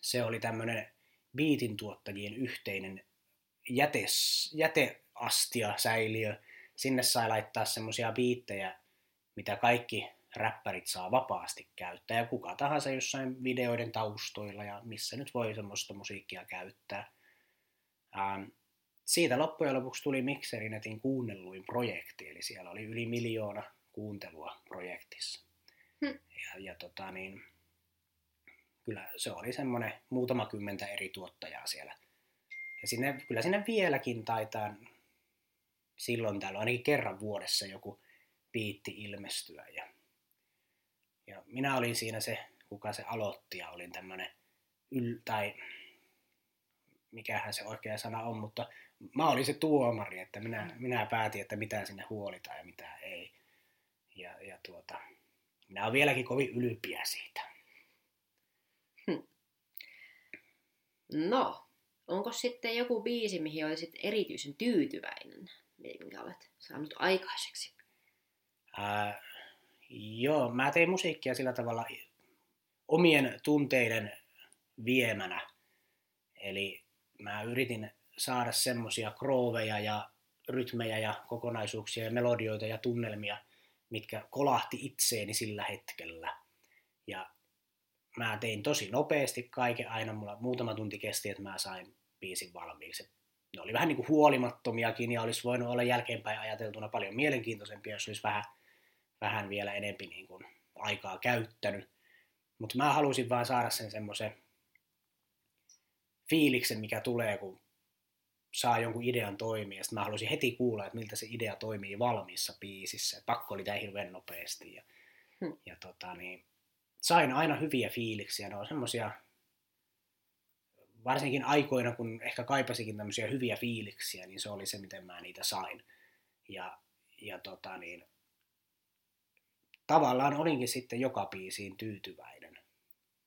se oli tämmöinen beatin tuottajien yhteinen jätes, jäteastia säiliö. Sinne sai laittaa semmoisia biittejä, mitä kaikki räppärit saa vapaasti käyttää ja kuka tahansa jossain videoiden taustoilla ja missä nyt voi semmoista musiikkia käyttää. Ähm, siitä loppujen lopuksi tuli Mixerinetin kuunnelluin projekti, eli siellä oli yli miljoona kuuntelua projektissa. Hm. Ja, ja tota niin, kyllä se oli semmoinen muutama kymmentä eri tuottajaa siellä. Ja sinne, kyllä sinne vieläkin taitaa silloin täällä ainakin kerran vuodessa joku piitti ilmestyä. Ja ja minä olin siinä se, kuka se aloitti ja olin tämmöinen yl- tai mikähän se oikea sana on, mutta mä olin se tuomari, että minä, minä päätin, että mitä sinne huolitaan ja mitä ei. Ja, ja tuota, minä olen vieläkin kovin ylpiä siitä. No, onko sitten joku biisi, mihin olisit erityisen tyytyväinen, minkä olet saanut aikaiseksi? Ää, joo, mä tein musiikkia sillä tavalla omien tunteiden viemänä. Eli mä yritin saada semmosia krooveja ja rytmejä ja kokonaisuuksia ja melodioita ja tunnelmia, mitkä kolahti itseeni sillä hetkellä. Ja mä tein tosi nopeasti kaiken aina, mulla muutama tunti kesti, että mä sain biisin valmiiksi. Ne oli vähän niin kuin huolimattomiakin ja olisi voinut olla jälkeenpäin ajateltuna paljon mielenkiintoisempia, jos olisi vähän, vähän vielä enempi niin kuin aikaa käyttänyt. Mutta mä halusin vaan saada sen semmoisen fiiliksen, mikä tulee, kun saa jonkun idean toimia. Sitten mä halusin heti kuulla, että miltä se idea toimii valmiissa biisissä. Pakko oli tämä hirveän nopeasti. Ja, hmm. ja tota, niin, sain aina hyviä fiiliksiä. Ne on semmosia, varsinkin aikoina, kun ehkä kaipasikin tämmöisiä hyviä fiiliksiä, niin se oli se, miten mä niitä sain. Ja, ja tota, niin, tavallaan olinkin sitten joka biisiin tyytyväinen,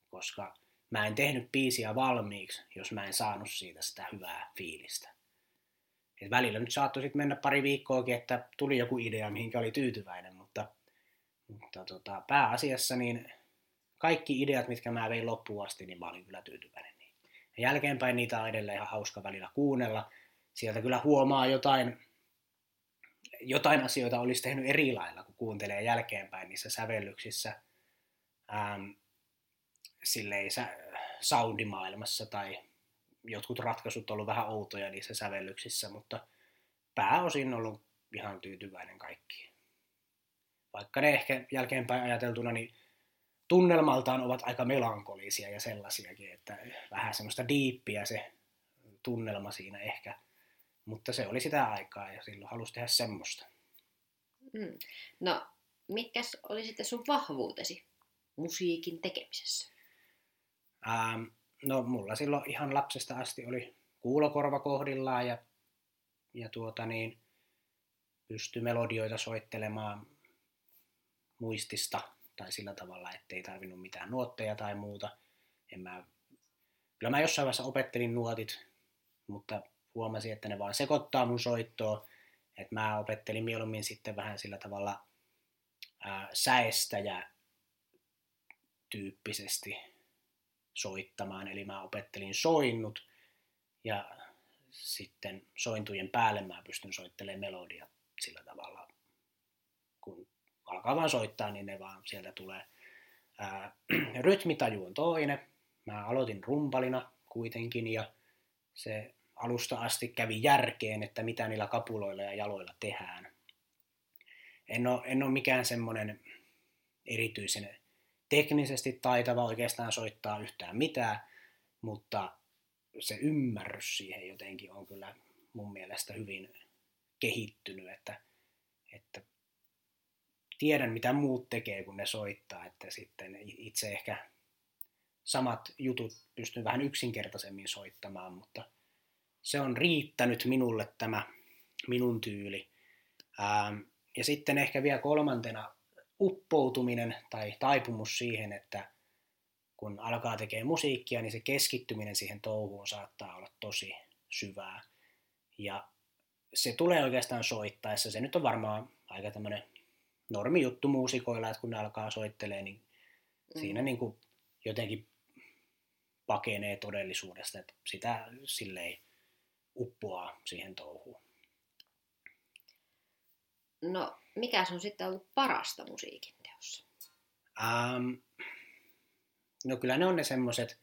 koska mä en tehnyt biisiä valmiiksi, jos mä en saanut siitä sitä hyvää fiilistä. Et välillä nyt saattoi sitten mennä pari viikkoakin, että tuli joku idea, mihinkä oli tyytyväinen, mutta, mutta tota, pääasiassa niin kaikki ideat, mitkä mä vein loppuun asti, niin mä olin kyllä tyytyväinen. Ja jälkeenpäin niitä on edelleen ihan hauska välillä kuunnella. Sieltä kyllä huomaa jotain, jotain asioita olisi tehnyt eri lailla, kun kuuntelee jälkeenpäin niissä sävellyksissä. Ähm, silleen soundimaailmassa tai jotkut ratkaisut ollut vähän outoja niissä sävellyksissä, mutta pääosin ollut ihan tyytyväinen kaikkiin. Vaikka ne ehkä jälkeenpäin ajateltuna, niin tunnelmaltaan ovat aika melankolisia ja sellaisiakin, että vähän semmoista diippiä se tunnelma siinä ehkä. Mutta se oli sitä aikaa ja silloin halusi tehdä semmoista. Mm. No, mitkä oli sitten sun vahvuutesi musiikin tekemisessä? Ähm, no, mulla silloin ihan lapsesta asti oli kuulokorva kohdillaan ja, ja tuota niin, pystyi melodioita soittelemaan muistista tai sillä tavalla, ettei tarvinnut mitään nuotteja tai muuta. En mä, kyllä mä jossain vaiheessa opettelin nuotit, mutta huomasin, että ne vaan sekoittaa mun soittoa. Että mä opettelin mieluummin sitten vähän sillä tavalla ää, säestäjä tyyppisesti soittamaan. Eli mä opettelin soinnut ja sitten sointujen päälle mä pystyn soittelemaan melodia sillä tavalla, kun alkaa vaan soittaa, niin ne vaan sieltä tulee. Ää, rytmitaju on toinen. Mä aloitin rumpalina kuitenkin ja se alusta asti kävi järkeen, että mitä niillä kapuloilla ja jaloilla tehdään. En ole, en ole mikään semmoinen erityisen teknisesti taitava oikeastaan soittaa yhtään mitään, mutta se ymmärrys siihen jotenkin on kyllä mun mielestä hyvin kehittynyt, että, että tiedän, mitä muut tekee, kun ne soittaa, että sitten itse ehkä samat jutut pystyn vähän yksinkertaisemmin soittamaan, mutta se on riittänyt minulle tämä minun tyyli. Ähm, ja sitten ehkä vielä kolmantena uppoutuminen tai taipumus siihen, että kun alkaa tekemään musiikkia, niin se keskittyminen siihen touhuun saattaa olla tosi syvää. Ja se tulee oikeastaan soittaessa. Se nyt on varmaan aika tämmöinen normi juttu muusikoilla, että kun ne alkaa soittelee, niin mm. siinä niin kuin jotenkin pakenee todellisuudesta, että sitä silleen uppoaa siihen touhuun. No, mikä on sitten ollut parasta musiikin teossa? Ähm, no kyllä ne on ne semmoiset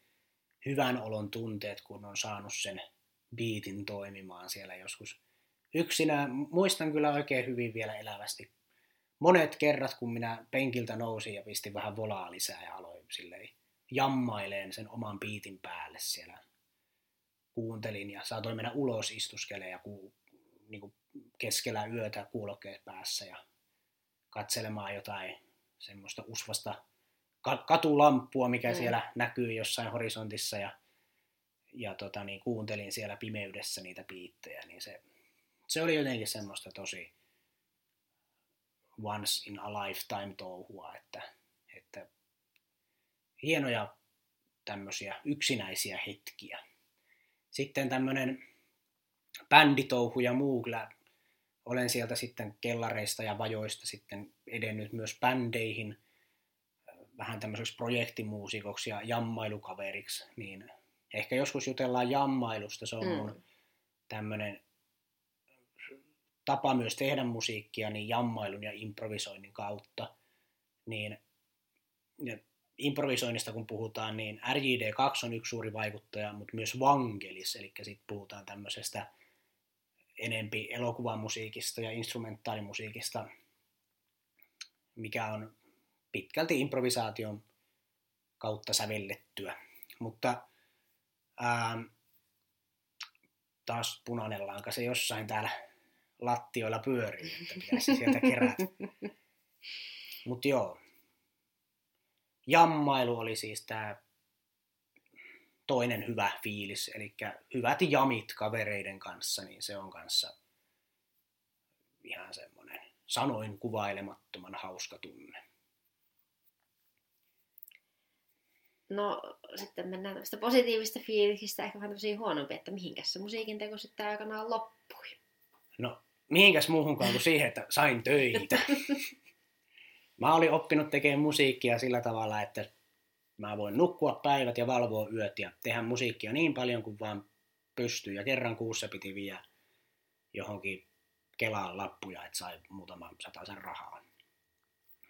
hyvän olon tunteet, kun on saanut sen biitin toimimaan siellä joskus yksinä. Muistan kyllä oikein hyvin vielä elävästi monet kerrat, kun minä penkiltä nousin ja pistin vähän volaa lisää ja aloin silleen jammaileen sen oman biitin päälle siellä. Kuuntelin ja saatoin mennä ulos istuskelemaan ja ku, niin kuin keskellä yötä kuulokkeet päässä ja katselemaan jotain semmoista usvasta katulamppua, mikä mm. siellä näkyy jossain horisontissa ja, ja tota, niin kuuntelin siellä pimeydessä niitä biittejä, niin se, se oli jotenkin semmoista tosi once in a lifetime touhua, että, että hienoja tämmöisiä yksinäisiä hetkiä. Sitten tämmöinen bänditouhu ja muu, kyllä olen sieltä sitten kellareista ja vajoista sitten edennyt myös bändeihin, vähän tämmöiseksi projektimuusikoksi ja jammailukaveriksi, niin ehkä joskus jutellaan jammailusta, se on mm. mun tämmöinen tapa myös tehdä musiikkia niin jammailun ja improvisoinnin kautta. Niin, ja improvisoinnista kun puhutaan, niin RJD2 on yksi suuri vaikuttaja, mutta myös Vangelis, eli sitten puhutaan tämmöisestä enempi elokuvamusiikista ja instrumentaalimusiikista, mikä on pitkälti improvisaation kautta sävellettyä. Mutta ää, taas punainen lanka se jossain täällä lattioilla pyörii, että pitäisi sieltä kerätä. Mutta joo, jammailu oli siis tämä toinen hyvä fiilis, eli hyvät jamit kavereiden kanssa, niin se on kanssa ihan semmoinen sanoin kuvailemattoman hauska tunne. No sitten mennään tästä positiivista fiiliksistä ehkä vähän tämmöisiä huonompia, että mihinkäs se musiikin teko sitten aikanaan loppui. No mihinkäs muuhunkaan kuin siihen, että sain töitä. Mä olin oppinut tekemään musiikkia sillä tavalla, että mä voin nukkua päivät ja valvoa yöt ja tehdä musiikkia niin paljon kuin vaan pystyy. Ja kerran kuussa piti viedä johonkin Kelaan lappuja, että sai muutaman sen rahaa.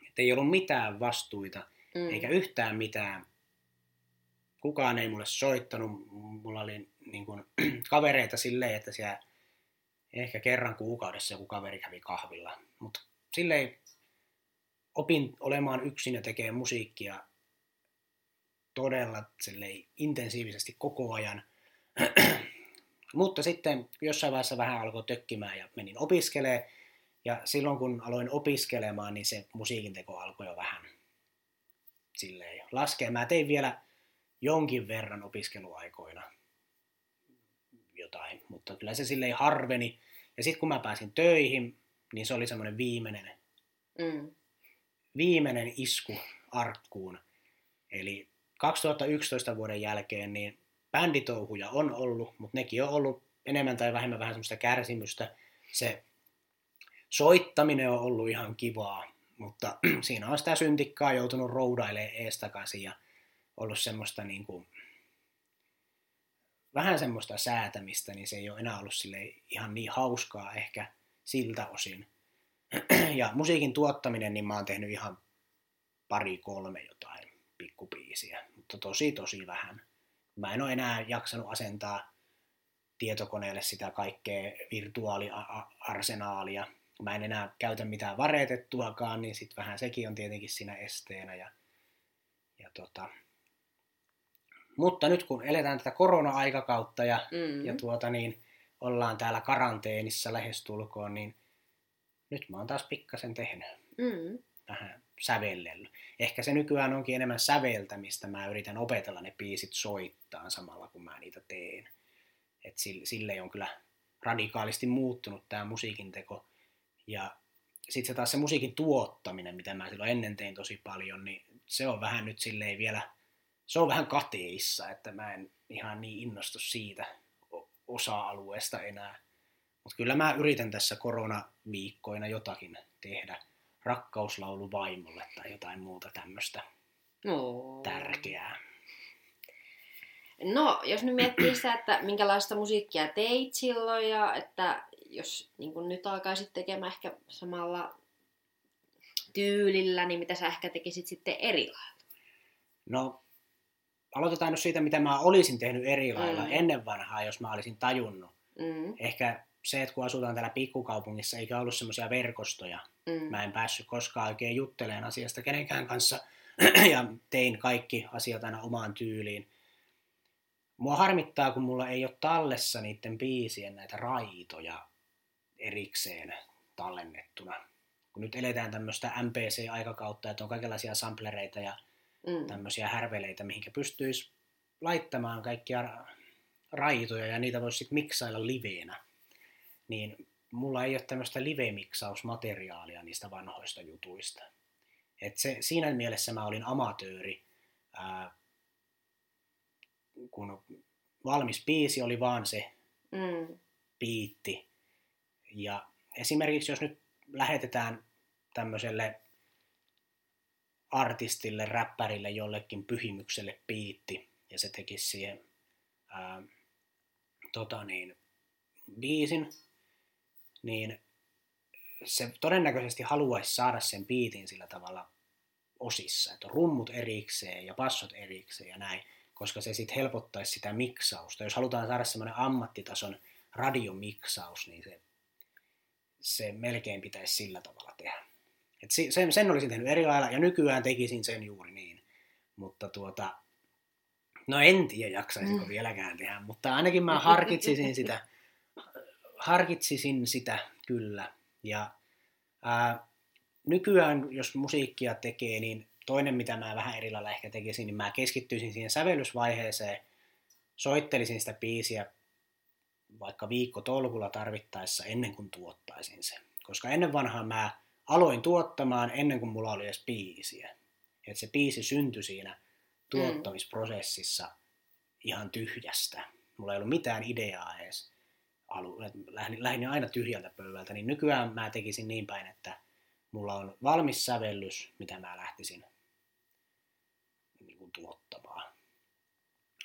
Et ei ollut mitään vastuita, mm. eikä yhtään mitään. Kukaan ei mulle soittanut. Mulla oli niin kuin, kavereita silleen, että siellä ehkä kerran kuukaudessa joku kaveri kävi kahvilla. Mutta silleen opin olemaan yksin ja tekemään musiikkia todella intensiivisesti koko ajan. Mutta sitten jossain vaiheessa vähän alkoi tökkimään ja menin opiskelemaan. Ja silloin kun aloin opiskelemaan, niin se musiikin teko alkoi jo vähän silleen laskea. Mä tein vielä jonkin verran opiskeluaikoina jotain, mutta kyllä se silleen harveni. Ja sitten kun mä pääsin töihin, niin se oli semmoinen viimeinen, mm. Viimeinen isku arkkuun. Eli 2011 vuoden jälkeen niin bänditouhuja on ollut, mutta nekin on ollut enemmän tai vähemmän vähän semmoista kärsimystä. Se soittaminen on ollut ihan kivaa, mutta siinä on sitä syntikkaa joutunut roudailemaan eestakaisin ja ollut semmoista niin kuin, vähän semmoista säätämistä, niin se ei ole enää ollut sille ihan niin hauskaa ehkä siltä osin. Ja musiikin tuottaminen, niin mä oon tehnyt ihan pari kolme jotain pikkupiisiä, mutta tosi tosi vähän. Mä en ole enää jaksanut asentaa tietokoneelle sitä kaikkea virtuaaliarsenaalia. Mä en enää käytä mitään varetettuakaan, niin sitten vähän sekin on tietenkin siinä esteenä. Ja, ja tota. Mutta nyt kun eletään tätä korona-aikakautta ja, mm. ja tuota niin, ollaan täällä karanteenissa lähestulkoon, niin nyt mä oon taas pikkasen tehnyt. Mm. Vähän sävellellyt. Ehkä se nykyään onkin enemmän säveltämistä. Mä yritän opetella ne biisit soittaa samalla kun mä niitä teen. Et sille on kyllä radikaalisti muuttunut tämä musiikin teko. Ja sitten se taas se musiikin tuottaminen, mitä mä silloin ennen tein tosi paljon, niin se on vähän nyt silleen vielä, se on vähän kateissa, että mä en ihan niin innostu siitä osa-alueesta enää. Mutta kyllä mä yritän tässä koronaviikkoina jotakin tehdä rakkauslaulu vaimolle tai jotain muuta tämmöistä oh. tärkeää. No, jos nyt miettii sitä, että minkälaista musiikkia teit silloin ja että jos niin kun nyt alkaisit tekemään ehkä samalla tyylillä, niin mitä sä ehkä tekisit sitten eri lailla? No, aloitetaan nyt siitä, mitä mä olisin tehnyt eri lailla mm. ennen vanhaa, jos mä olisin tajunnut. Mm. Ehkä se, että kun asutaan täällä pikkukaupungissa, eikä ollut semmoisia verkostoja, mm. mä en päässyt koskaan oikein juttelemaan asiasta kenenkään kanssa, ja tein kaikki asiat aina omaan tyyliin. Mua harmittaa, kun mulla ei ole tallessa niiden biisien näitä raitoja erikseen tallennettuna. Kun nyt eletään tämmöistä MPC-aikakautta, että on kaikenlaisia samplereita ja mm. tämmöisiä härveleitä, mihinkä pystyisi laittamaan kaikkia raitoja ja niitä voisi sitten miksailla liveenä, niin mulla ei ole tämmöistä live-miksausmateriaalia niistä vanhoista jutuista. Et se, siinä mielessä mä olin amatööri, ää, kun valmis biisi oli vaan se Mm. biitti. Ja esimerkiksi jos nyt lähetetään tämmöiselle artistille, räppärille, jollekin pyhimykselle biitti, ja se tekisi siihen ää, tota niin, biisin, niin se todennäköisesti haluaisi saada sen biitin sillä tavalla osissa, että on rummut erikseen ja passot erikseen ja näin, koska se sitten helpottaisi sitä miksausta. Jos halutaan saada semmoinen ammattitason radiomiksaus, niin se, se melkein pitäisi sillä tavalla tehdä. Et sen, sen olisin tehnyt eri lailla ja nykyään tekisin sen juuri niin. Mutta tuota, no en tiedä jaksaisinko mm. vieläkään tehdä, mutta ainakin mä harkitsisin sitä, harkitsisin sitä kyllä. Ja ää, nykyään, jos musiikkia tekee, niin toinen, mitä mä vähän eri lailla ehkä tekisin, niin mä keskittyisin siihen sävellysvaiheeseen, soittelisin sitä biisiä vaikka viikko tolkulla tarvittaessa ennen kuin tuottaisin sen. Koska ennen vanhaa mä aloin tuottamaan ennen kuin mulla oli edes biisiä. Että se biisi syntyi siinä tuottamisprosessissa ihan tyhjästä. Mulla ei ollut mitään ideaa edes. Alu, lähdin, lähdin aina tyhjältä pöydältä, niin nykyään mä tekisin niin päin, että mulla on valmis sävellys, mitä mä lähtisin niin kuin tuottamaan.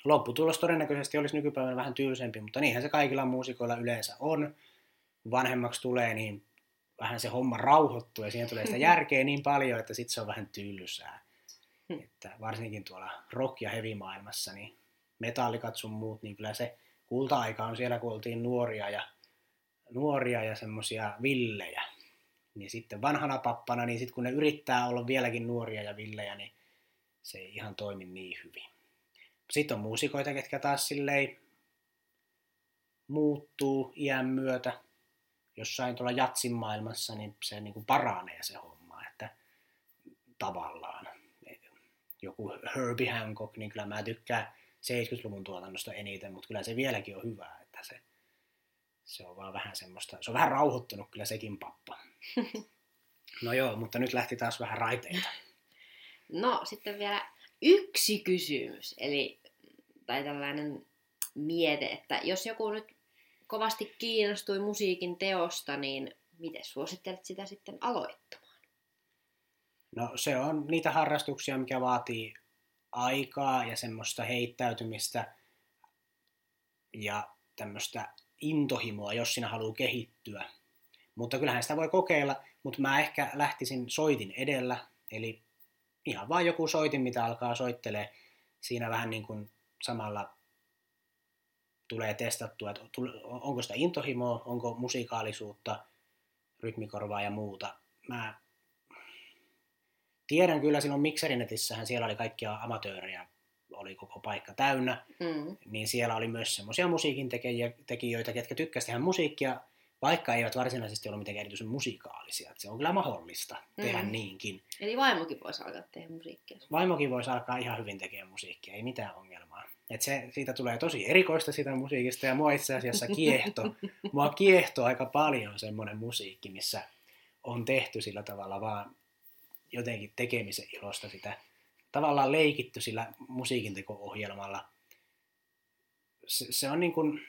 Lopputulos todennäköisesti olisi nykypäivänä vähän tylsempi, mutta niinhän se kaikilla muusikoilla yleensä on. Kun vanhemmaksi tulee, niin vähän se homma rauhoittuu ja siihen tulee sitä järkeä niin paljon, että sitten se on vähän tylsää. Että varsinkin tuolla rock- ja heavy-maailmassa, niin metallikat sun muut, niin kyllä se kulta-aika on siellä, kun oltiin nuoria ja, nuoria ja semmoisia villejä. Niin sitten vanhana pappana, niin sitten kun ne yrittää olla vieläkin nuoria ja villejä, niin se ei ihan toimi niin hyvin. Sitten on muusikoita, ketkä taas silleen muuttuu iän myötä. Jossain tuolla jatsin maailmassa, niin se niin kuin paranee se homma, että tavallaan. Joku Herbie Hancock, niin kyllä mä tykkään 70-luvun tuotannosta eniten, mutta kyllä se vieläkin on hyvä, että se, se on vaan vähän semmoista, se on vähän rauhoittunut kyllä sekin pappa. No joo, mutta nyt lähti taas vähän raiteita. No sitten vielä yksi kysymys, eli, tai tällainen miete, että jos joku nyt kovasti kiinnostui musiikin teosta, niin miten suosittelet sitä sitten aloittamaan? No se on niitä harrastuksia, mikä vaatii aikaa ja semmoista heittäytymistä ja tämmöistä intohimoa, jos sinä haluaa kehittyä. Mutta kyllähän sitä voi kokeilla, mutta mä ehkä lähtisin soitin edellä, eli ihan vain joku soitin, mitä alkaa soittelee. Siinä vähän niin kuin samalla tulee testattua, että onko sitä intohimoa, onko musiikaalisuutta, rytmikorvaa ja muuta. Mä tiedän kyllä silloin Mikserinetissähän siellä oli kaikkia amatöörejä, oli koko paikka täynnä, mm. niin siellä oli myös semmoisia musiikin tekijöitä, ketkä tykkäsivät tehdä musiikkia, vaikka eivät varsinaisesti ole mitenkään erityisen musikaalisia. Että se on kyllä mahdollista mm. tehdä niinkin. Eli vaimokin voisi alkaa tehdä musiikkia. Vaimokin voisi alkaa ihan hyvin tekemään musiikkia, ei mitään ongelmaa. Et se, siitä tulee tosi erikoista siitä musiikista ja mua itse asiassa kiehto. mua kiehto aika paljon semmoinen musiikki, missä on tehty sillä tavalla vaan jotenkin tekemisen ilosta sitä tavallaan leikitty sillä musiikinteko-ohjelmalla. Se, se on niin kuin,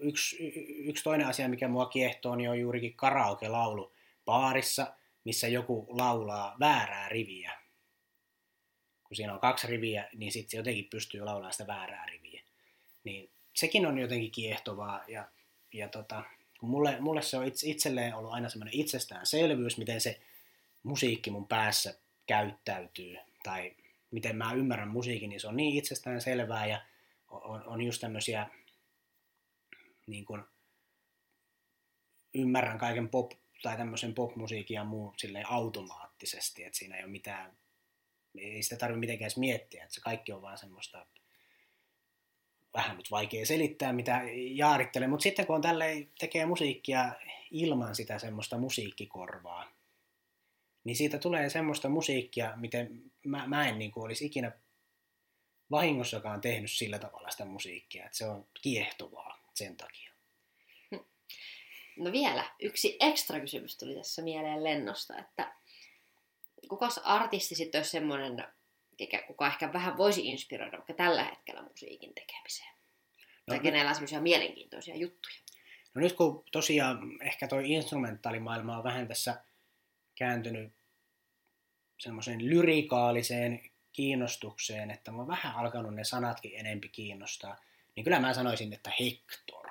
yksi, yksi toinen asia, mikä mua kiehtoo, niin on juurikin karaoke-laulu baarissa, missä joku laulaa väärää riviä. Kun siinä on kaksi riviä, niin sitten jotenkin pystyy laulamaan sitä väärää riviä. Niin sekin on jotenkin kiehtovaa ja, ja tota, kun mulle, mulle se on itselleen ollut aina semmoinen itsestäänselvyys, miten se musiikki mun päässä käyttäytyy. Tai miten mä ymmärrän musiikin, niin se on niin itsestään selvää ja on, on just tämmöisiä niin kuin, ymmärrän kaiken pop tai tämmöisen popmusiikin ja muun silleen automaattisesti, että siinä ei ole mitään, ei sitä tarvitse mitenkään edes miettiä, että se kaikki on vaan semmoista vähän nyt vaikea selittää, mitä jaarittelee, mutta sitten kun on tälleen, tekee musiikkia ilman sitä semmoista musiikkikorvaa, niin siitä tulee semmoista musiikkia, miten mä, mä en niin kuin olisi ikinä vahingossakaan tehnyt sillä tavalla sitä musiikkia, että se on kiehtovaa sen takia. No vielä yksi ekstra kysymys tuli tässä mieleen lennosta, että kukas artisti sitten olisi semmoinen, kuka ehkä vähän voisi inspiroida vaikka tällä hetkellä musiikin tekemiseen? No, tai kenellä on semmoisia mielenkiintoisia juttuja? No nyt kun tosiaan ehkä toi instrumentaalimaailma on vähän tässä kääntynyt semmoiseen lyrikaaliseen kiinnostukseen, että mä vähän alkanut ne sanatkin enempi kiinnostaa, niin kyllä mä sanoisin, että Hector.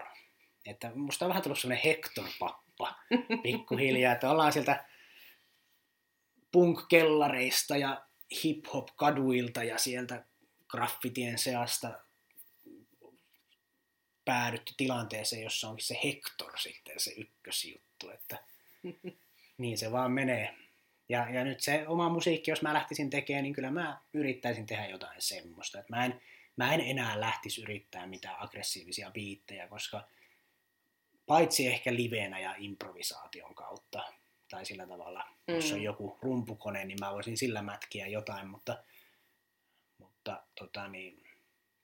Että musta on vähän tullut semmoinen Hector-pappa pikkuhiljaa, että ollaan sieltä punk-kellareista ja hip-hop-kaduilta ja sieltä graffitien seasta päädytty tilanteeseen, jossa onkin se Hector sitten se ykkösjuttu, että niin se vaan menee. Ja, ja nyt se oma musiikki, jos mä lähtisin tekemään, niin kyllä mä yrittäisin tehdä jotain semmoista. Että mä, en, mä en enää lähtisi yrittää mitään aggressiivisia biittejä, koska paitsi ehkä livenä ja improvisaation kautta, tai sillä tavalla, mm. jos on joku rumpukone, niin mä voisin sillä mätkiä jotain, mutta, mutta tota niin,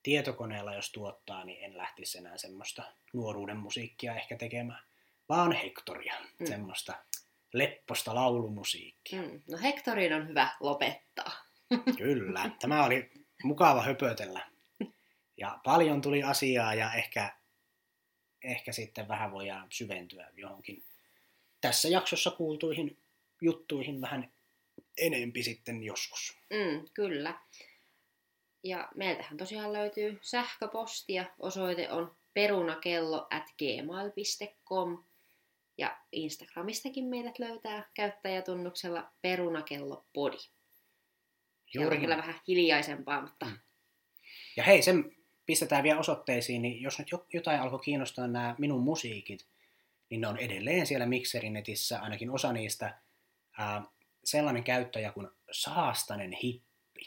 tietokoneella jos tuottaa, niin en lähtisi enää semmoista nuoruuden musiikkia ehkä tekemään, vaan Hektoria, mm. semmoista lepposta laulumusiikkia. Mm. No Hektorin on hyvä lopettaa. Kyllä, tämä oli mukava höpötellä. Ja paljon tuli asiaa ja ehkä, ehkä sitten vähän voidaan syventyä johonkin tässä jaksossa kuultuihin juttuihin vähän enempi sitten joskus. Mm, kyllä. Ja meiltähän tosiaan löytyy sähköpostia. Osoite on perunakello at gmail.com. Ja Instagramistakin meidät löytää käyttäjätunnuksella perunakellopodi. Juuri. kyllä vähän hiljaisempaa, mutta... Mm. Ja hei, sen pistetään vielä osoitteisiin, niin jos nyt jotain alkoi kiinnostaa nämä minun musiikit, niin ne on edelleen siellä Mixerinetissä, ainakin osa niistä, ää, sellainen käyttäjä kuin Saastanen Hippi.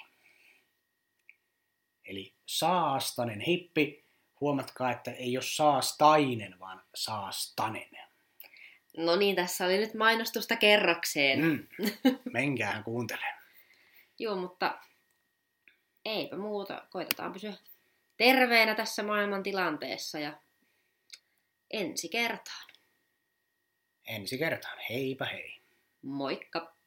Eli Saastanen Hippi, huomatkaa, että ei ole saastainen, vaan saastanen. No niin, tässä oli nyt mainostusta kerrakseen. Mm. Menkään kuuntelemaan. Joo, mutta eipä muuta. Koitetaan pysyä terveenä tässä maailman tilanteessa ja ensi kertaan. Ensi kertaan. Heipä hei. Moikka!